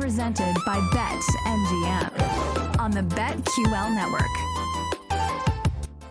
Presented by Bet MGM on the BetQL network.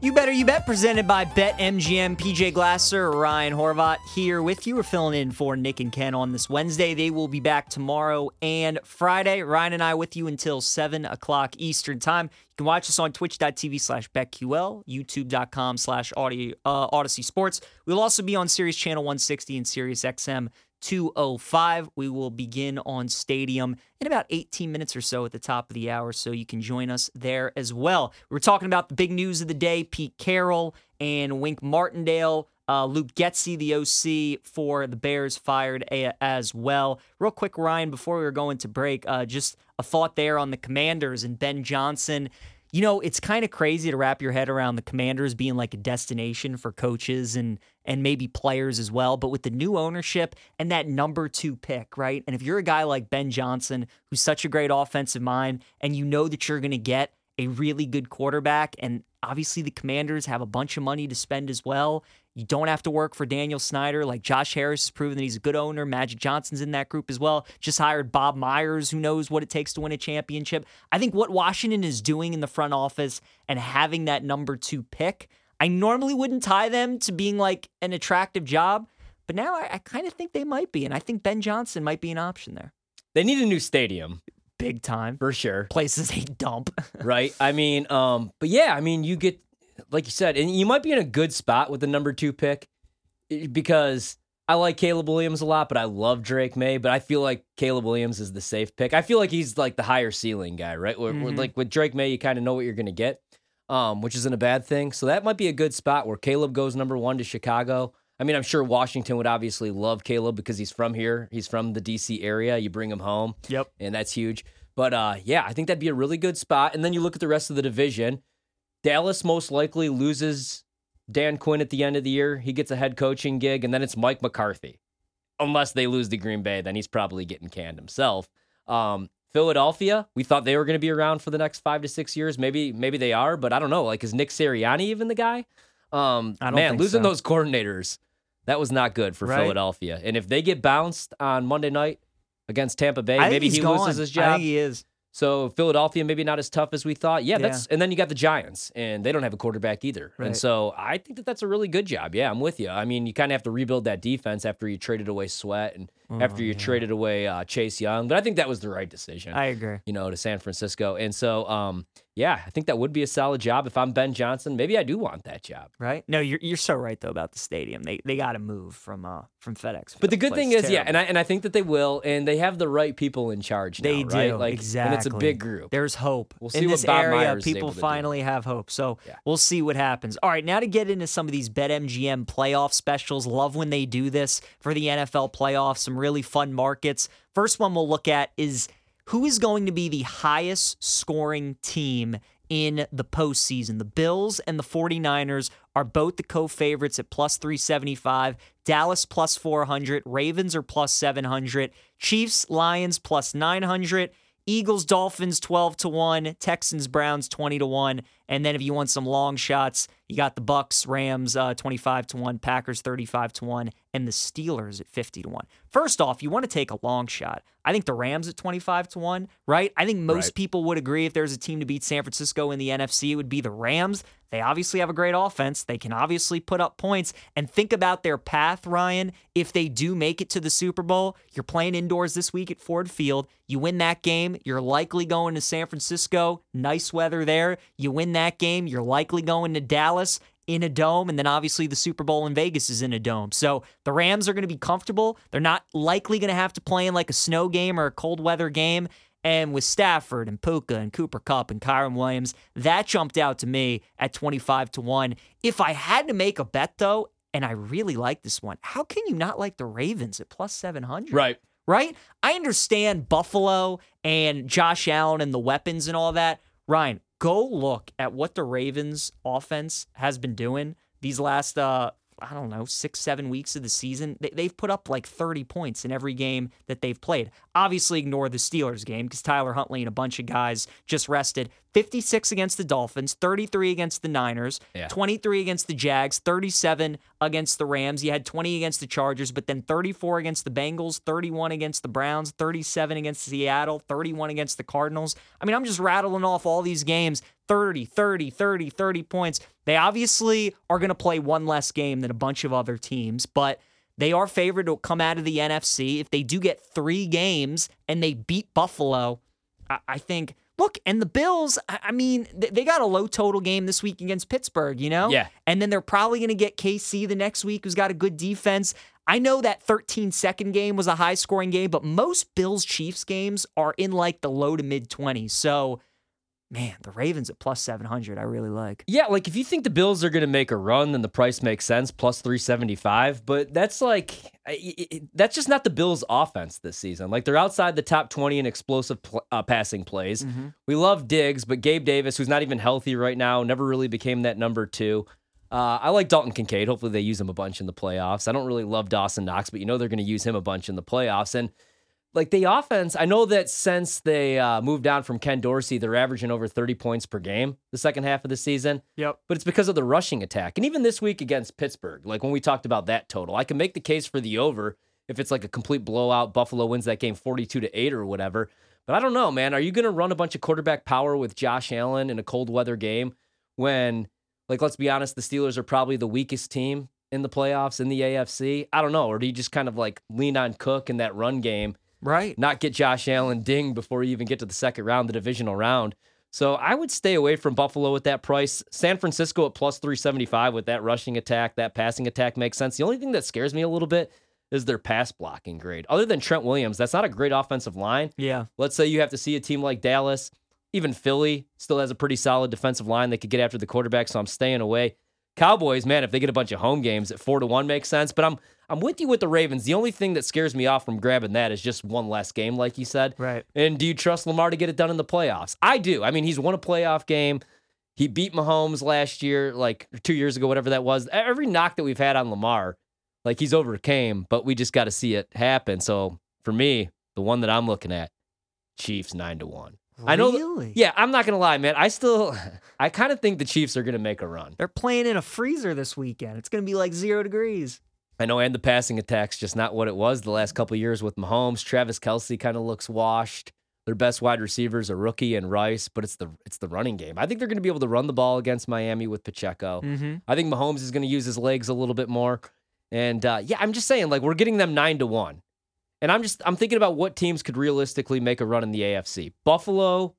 You Better You Bet, presented by BetMGM. PJ Glasser, Ryan Horvat here with you. We're filling in for Nick and Ken on this Wednesday. They will be back tomorrow and Friday. Ryan and I with you until 7 o'clock Eastern Time. You can watch us on twitch.tv slash BetQL, youtube.com slash uh, Audacy Sports. We'll also be on Sirius Channel 160 and Sirius XM 205. We will begin on Stadium in about 18 minutes or so at the top of the hour, so you can join us there as well. We're talking about the big news of the day Pete Carroll and Wink Martindale. Uh, Luke Getsy, the OC for the Bears, fired a- as well. Real quick, Ryan, before we were going to break, uh, just a thought there on the Commanders and Ben Johnson. You know, it's kind of crazy to wrap your head around the Commanders being like a destination for coaches and and maybe players as well. But with the new ownership and that number two pick, right? And if you're a guy like Ben Johnson, who's such a great offensive mind, and you know that you're going to get a really good quarterback, and obviously the Commanders have a bunch of money to spend as well. You don't have to work for Daniel Snyder. Like Josh Harris has proven that he's a good owner. Magic Johnson's in that group as well. Just hired Bob Myers, who knows what it takes to win a championship. I think what Washington is doing in the front office and having that number two pick, I normally wouldn't tie them to being like an attractive job, but now I, I kind of think they might be. And I think Ben Johnson might be an option there. They need a new stadium Big time. for sure, Places a dump. right? I mean, um, but yeah, I mean, you get like you said, and you might be in a good spot with the number two pick eh, because I like Caleb Williams a lot, but I love Drake Maye. But I feel like Caleb Williams is the safe pick. I feel like he's like the higher ceiling guy, right? Where, where, like with Drake Maye, you kind of know what you're gonna get, um, which isn't a bad thing. So that might be a good spot where Caleb goes number one to Chicago. I mean, I'm sure Washington would obviously love Caleb because he's from here. He's from the DC area. You bring him home. Yep. and that's huge. But uh, yeah, I think that'd be a really good spot. And then you look at the rest of the division. Dallas most likely loses Dan Quinn at the end of the year. He gets a head coaching gig, and then it's Mike McCarthy. Unless they lose to Green Bay, then he's probably getting canned himself. Um, Philadelphia, we thought they were going to be around for the next five to six years. Maybe, maybe they are, but I don't know. Like, is Nick Sirianni even the guy? Um, I don't man, losing so. those coordinators, that was not good for Right. Philadelphia. And if they get bounced on Monday night against Tampa Bay, maybe he gone. loses his I job. think he is. So Philadelphia maybe not as tough as we thought. Yeah, Yeah. that's and then you got the Giants and they don't have a quarterback either. Right. And so I think that that's a really good job. Yeah, I'm with you. I mean, you kind of have to rebuild that defense after you traded away Sweat and after you traded away uh, Chase Young. But I think that was the right decision. I agree. you know, to San Francisco. And so um yeah, I think that would be a solid job if I'm Ben Johnson. Maybe I do want that job. Right? No, you're you're so right though about the stadium. They they got to move from uh from FedEx. But the good thing is, yeah, and I and I think that they will, and they have the right people in charge. They now, do right? Like, exactly. and it's a big group. There's hope. We'll in see what this Bob area. Myers people to do. finally have hope. So Yeah. we'll see what happens. All right, now to get into some of these BetMGM playoff specials. Love when they do this for the NFL playoffs. Some really fun markets. First one we'll look at is who is going to be the highest scoring team in the postseason. The Bills and the 49ers are both the co favorites at plus 375. Dallas plus 400. Ravens are plus 700. Chiefs, Lions plus 900. Eagles, Dolphins 12 to 1. Texans, Browns 20 to 1. And then if you want some long shots, You got the Bucs, Rams uh, 25 to 1, Packers 35 to 1, and the Steelers at 50 to 1. First off, you want to take a long shot. I think the Rams at 25 to 1, right? I think most Right. people would agree if there's a team to beat San Francisco in the NFC, it would be the Rams. They obviously have a great offense. They can obviously put up points. And think about their path, Ryan. If they do make it to the Super Bowl, you're playing indoors this week at Ford Field. You win that game, you're likely going to San Francisco. Nice weather there. You win that game, you're likely going to Dallas in a dome, and then obviously the Super Bowl in Vegas is in a dome. So the Rams are going to be comfortable. They're not likely going to have to play in like a snow game or a cold weather game. And with Stafford and Puka and Cooper Kupp and Kyren Williams, that jumped out to me at 25 to 1. If I had to make a bet though, and I really like this one, how can you not like the Ravens at plus 700? Right. right? I understand Buffalo and Josh Allen and the weapons and all that. Ryan, go look at what the Ravens offense has been doing these last uh I don't know, six, seven weeks of the season. They, they've put up like 30 points in every game that they've played. Obviously, ignore the Steelers game because Tyler Huntley and a bunch of guys just rested. 56 against the Dolphins, 33 against the Niners, Yeah. 23 against the Jags, 37 against the Rams. You had 20 against the Chargers, but then 34 against the Bengals, 31 against the Browns, 37 against Seattle, 31 against the Cardinals. I mean, I'm just rattling off all these games 30, 30, 30, 30 points. They obviously are going to play one less game than a bunch of other teams, but they are favored to come out of the NFC. If they do get three games and they beat Buffalo, I, I think. Look, and the Bills, I mean, th- they got a low total game this week against Pittsburgh, you know? Yeah. And then they're probably going to get KC the next week, who's got a good defense. I know that 13 second game was a high scoring game, but most Bills Chiefs games are in like the low to mid 20s. So, man, the Ravens at plus 700, I really like. Yeah, like if you think the Bills are going to make a run, then the price makes sense, plus 375. But that's like, I- I- I- that's just not the Bills' offense this season. Like they're outside the top 20 in explosive pl- uh, passing plays. We love Diggs, but Gabe Davis, who's not even healthy right now, never really became that number two. Uh, I like Dalton Kincaid. Hopefully they use him a bunch in the playoffs. I don't really love Dawson Knox, but you know they're going to use him a bunch in the playoffs. And like the offense, I know that since they uh, moved down from Ken Dorsey, they're averaging over 30 points per game the second half of the season. Yep. But it's because of the rushing attack. And even this week against Pittsburgh, like when we talked about that total, I can make the case for the over if it's like a complete blowout. Buffalo wins that game 42 to 8 or whatever. But I don't know, man. Are you going to run a bunch of quarterback power with Josh Allen in a cold weather game when, like, let's be honest, the Steelers are probably the weakest team in the playoffs in the AFC? I don't know. Or do you just kind of like lean on Cook in that run game? Right. not get Josh Allen dinged before you even get to the second round, the divisional round. So I would stay away from Buffalo at that price. San Francisco at plus 375 with that rushing attack, that passing attack makes sense. The only thing that scares me a little bit is their pass blocking grade. Other than Trent Williams, that's not a great offensive line. Yeah. Let's say you have to see a team like Dallas, even Philly still has a pretty solid defensive line that could get after the quarterback, so I'm staying away. Cowboys, man, if they get a bunch of home games at four to one makes sense. But I'm I'm with you with the Ravens. The only thing that scares me off from grabbing that is just one less game, like you said. Right. And do you trust Lamar to get it done in the playoffs? I do. I mean, he's won a playoff game. He beat Mahomes last year, like two years ago, whatever that was. Every knock that we've had on Lamar, like he's overcame, but we just got to see it happen. So for me, the one that I'm looking at, Chiefs nine to one. I know. Really? Yeah, I'm not gonna lie, man. I still, I kind of think the Chiefs are gonna make a run. They're playing in a freezer this weekend. It's going to be like zero degrees. I know, and the passing attack's just not what it was the last couple of years with Mahomes. Travis Kelce kind of looks washed. Their best wide receivers are rookie and Rice, but it's the it's the running game. I think they're going to be able to run the ball against Miami with Pacheco. Mm-hmm. I think Mahomes is going to use his legs a little bit more. And uh, yeah, I'm just saying, like we're getting them nine to one, and I'm just I'm thinking about what teams could realistically make a run in the AFC: Buffalo,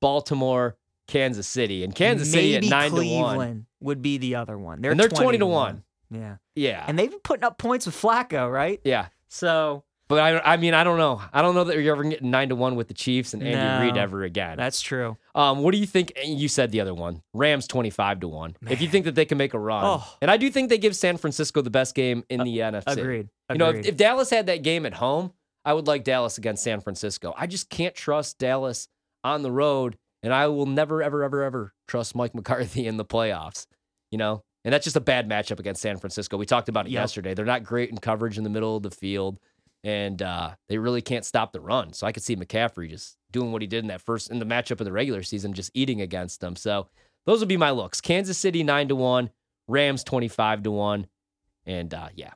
Baltimore, Kansas City, and Kansas City at nine Cleveland to one. would be the other one. They're And they're 20, 20 to to one. Yeah. Yeah, And they've been putting up points with Flacco, right? yeah. So But I, I mean, I don't know. I don't know that you're ever getting nine to one with the Chiefs and Andy Reid ever again. that's true. Um, what do you think? You said the other one, Rams twenty five to one. If you think that they can make a run, Oh. and I do think they give San Francisco the best game in the NFC. Agreed. You know, if, if Dallas had that game at home, I would like Dallas against San Francisco. I just can't trust Dallas on the road, and I will never, ever, ever, ever trust Mike McCarthy in the playoffs. You know, and that's just a bad matchup against San Francisco. We talked about it Yep. yesterday. They're not great in coverage in the middle of the field, and uh, they really can't stop the run. So I could see McCaffrey just doing what he did in that first in the matchup of the regular season, just eating against them. So those would be my looks. Kansas City nine to one, Rams twenty five to one, and uh, yeah,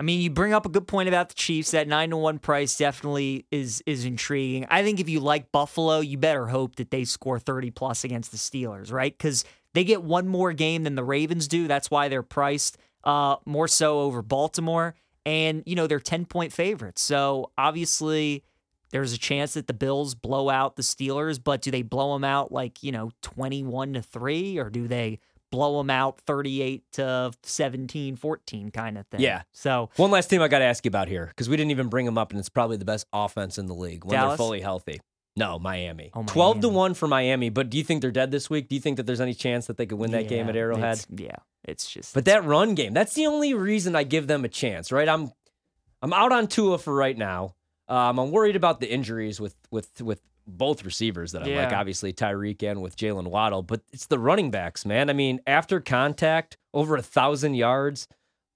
I mean, you bring up a good point about the Chiefs. That nine to one price definitely is is intriguing. I think if you like Buffalo, you better hope that they score thirty plus against the Steelers, right? Because they get one more game than the Ravens do. That's why they're priced uh, more so over Baltimore, and you know they're ten point favorites. So obviously, there's a chance that the Bills blow out the Steelers, but do they blow them out like you know twenty one to three, or do they? blow them out 38 to 17, 14 kind of thing. Yeah. So one last team I got to ask you about here because we didn't even bring them up, and it's probably the best offense in the league when Dallas? they're fully healthy. No, Miami. Oh, 12 to 1 for Miami, but do you think they're dead this week? Do you think that there's any chance that they could win that game at Arrowhead? yeah, it's just. But that run game, that's the only reason I give them a chance, right? I'm I'm out on Tua for right now. Um, I'm worried about the injuries with with with both receivers that I like, obviously Tyreek and with Jalen Waddle, but it's the running backs, man. I mean, after contact, over a thousand yards,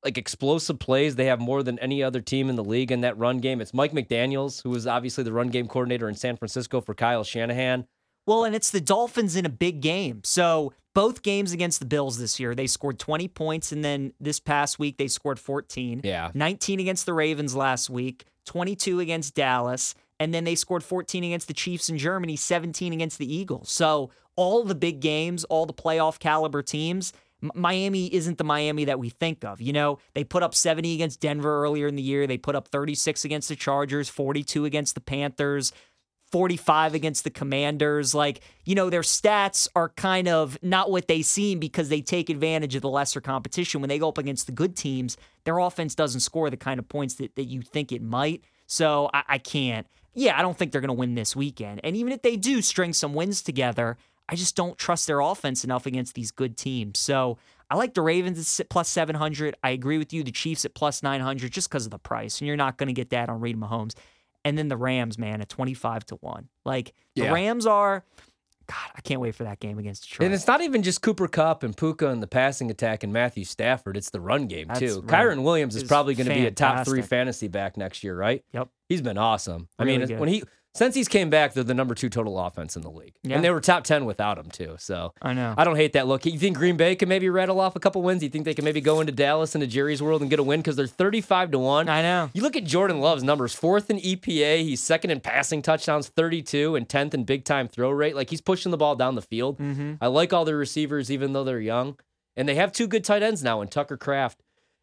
like explosive plays, they have more than any other team in the league in that run game. It's Mike McDaniels, who was obviously the run game coordinator in San Francisco for Kyle Shanahan. Well, and it's the Dolphins in a big game. So both games against the Bills this year, they scored 20 points, and then this past week they scored 14. Yeah. 19 against the Ravens last week, 22 against Dallas, and then they scored 14 against the Chiefs in Germany, 17 against the Eagles. So all the big games, all the playoff caliber teams. Miami isn't the Miami that we think of. You know, they put up 70 against Denver earlier in the year. They put up 36 against the Chargers, 42 against the Panthers. 45 against the Commanders. Like, you know, their stats are kind of not what they seem because they take advantage of the lesser competition. When they go up against the good teams, their offense doesn't score the kind of points that, that you think it might. So I, I can't. Yeah, I don't think they're going to win this weekend. And even if they do string some wins together, I just don't trust their offense enough against these good teams. So I like the Ravens at plus 700. I agree with you. The Chiefs at plus 900 just because of the price. And you're not going to get that on Reid Mahomes and then the Rams, man, at 25 to 1. Like the Yeah. Rams are God, I can't wait for that game against Detroit. And it's not even just Cooper Kupp and Puka and the passing attack and Matthew Stafford. It's the run game That's too. right. Kyren Williams is Is probably going to be a top three fantasy back next year, right? Yep. He's been awesome. I mean, good. when he since he's came back, they're the number two total offense in the league, Yeah. and they were top ten without him too. So I know. I don't hate that look. You think Green Bay can maybe rattle off a couple wins? You think they can maybe go into Dallas into Jerry's world and get a win because they're thirty-five to one? I know. You look at Jordan Love's numbers: fourth in EPA, he's second in passing touchdowns, thirty-two, and tenth in big time throw rate. Like he's pushing the ball down the field. Mm-hmm. I like all their receivers, even though they're young, and they have two good tight ends now in Tucker Kraft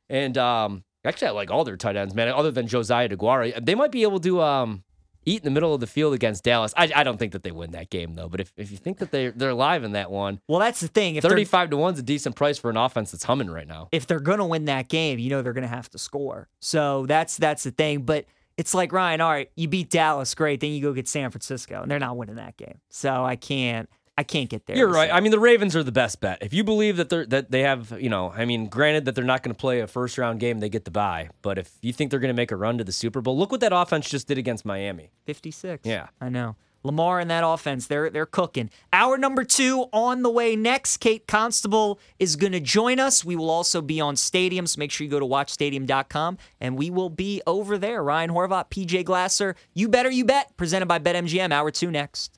and um. Actually, I like all their tight ends, man. Other than Josiah Deguara, they might be able to um eat in the middle of the field against Dallas. I, I don't think that they win that game though. But if, if you think that they they're alive in that one, Well, that's the thing. If thirty-five to one's a decent price for an offense that's humming right now. if they're gonna win that game, you know they're gonna have to score. So that's that's the thing. But it's like Ryan. All right, you beat Dallas, great. Then you go get San Francisco, and they're not winning that game. So I can't. I can't get there. You're right. I mean, the Ravens are the best bet. If you believe that they're that they have, you know, I mean, granted that they're not going to play a first round game, they get the bye. But if you think they're going to make a run to the Super Bowl, look what that offense just did against Miami. 56. Yeah. I know. Lamar and that offense, they're they're cooking. Hour number two on the way next. Kate Constable is going to join us. We will also be on Stadium, so make sure you go to watchstadium.com and we will be over there. Ryan Horvat, PJ Glasser, You Better You Bet, presented by BetMGM. Hour two next.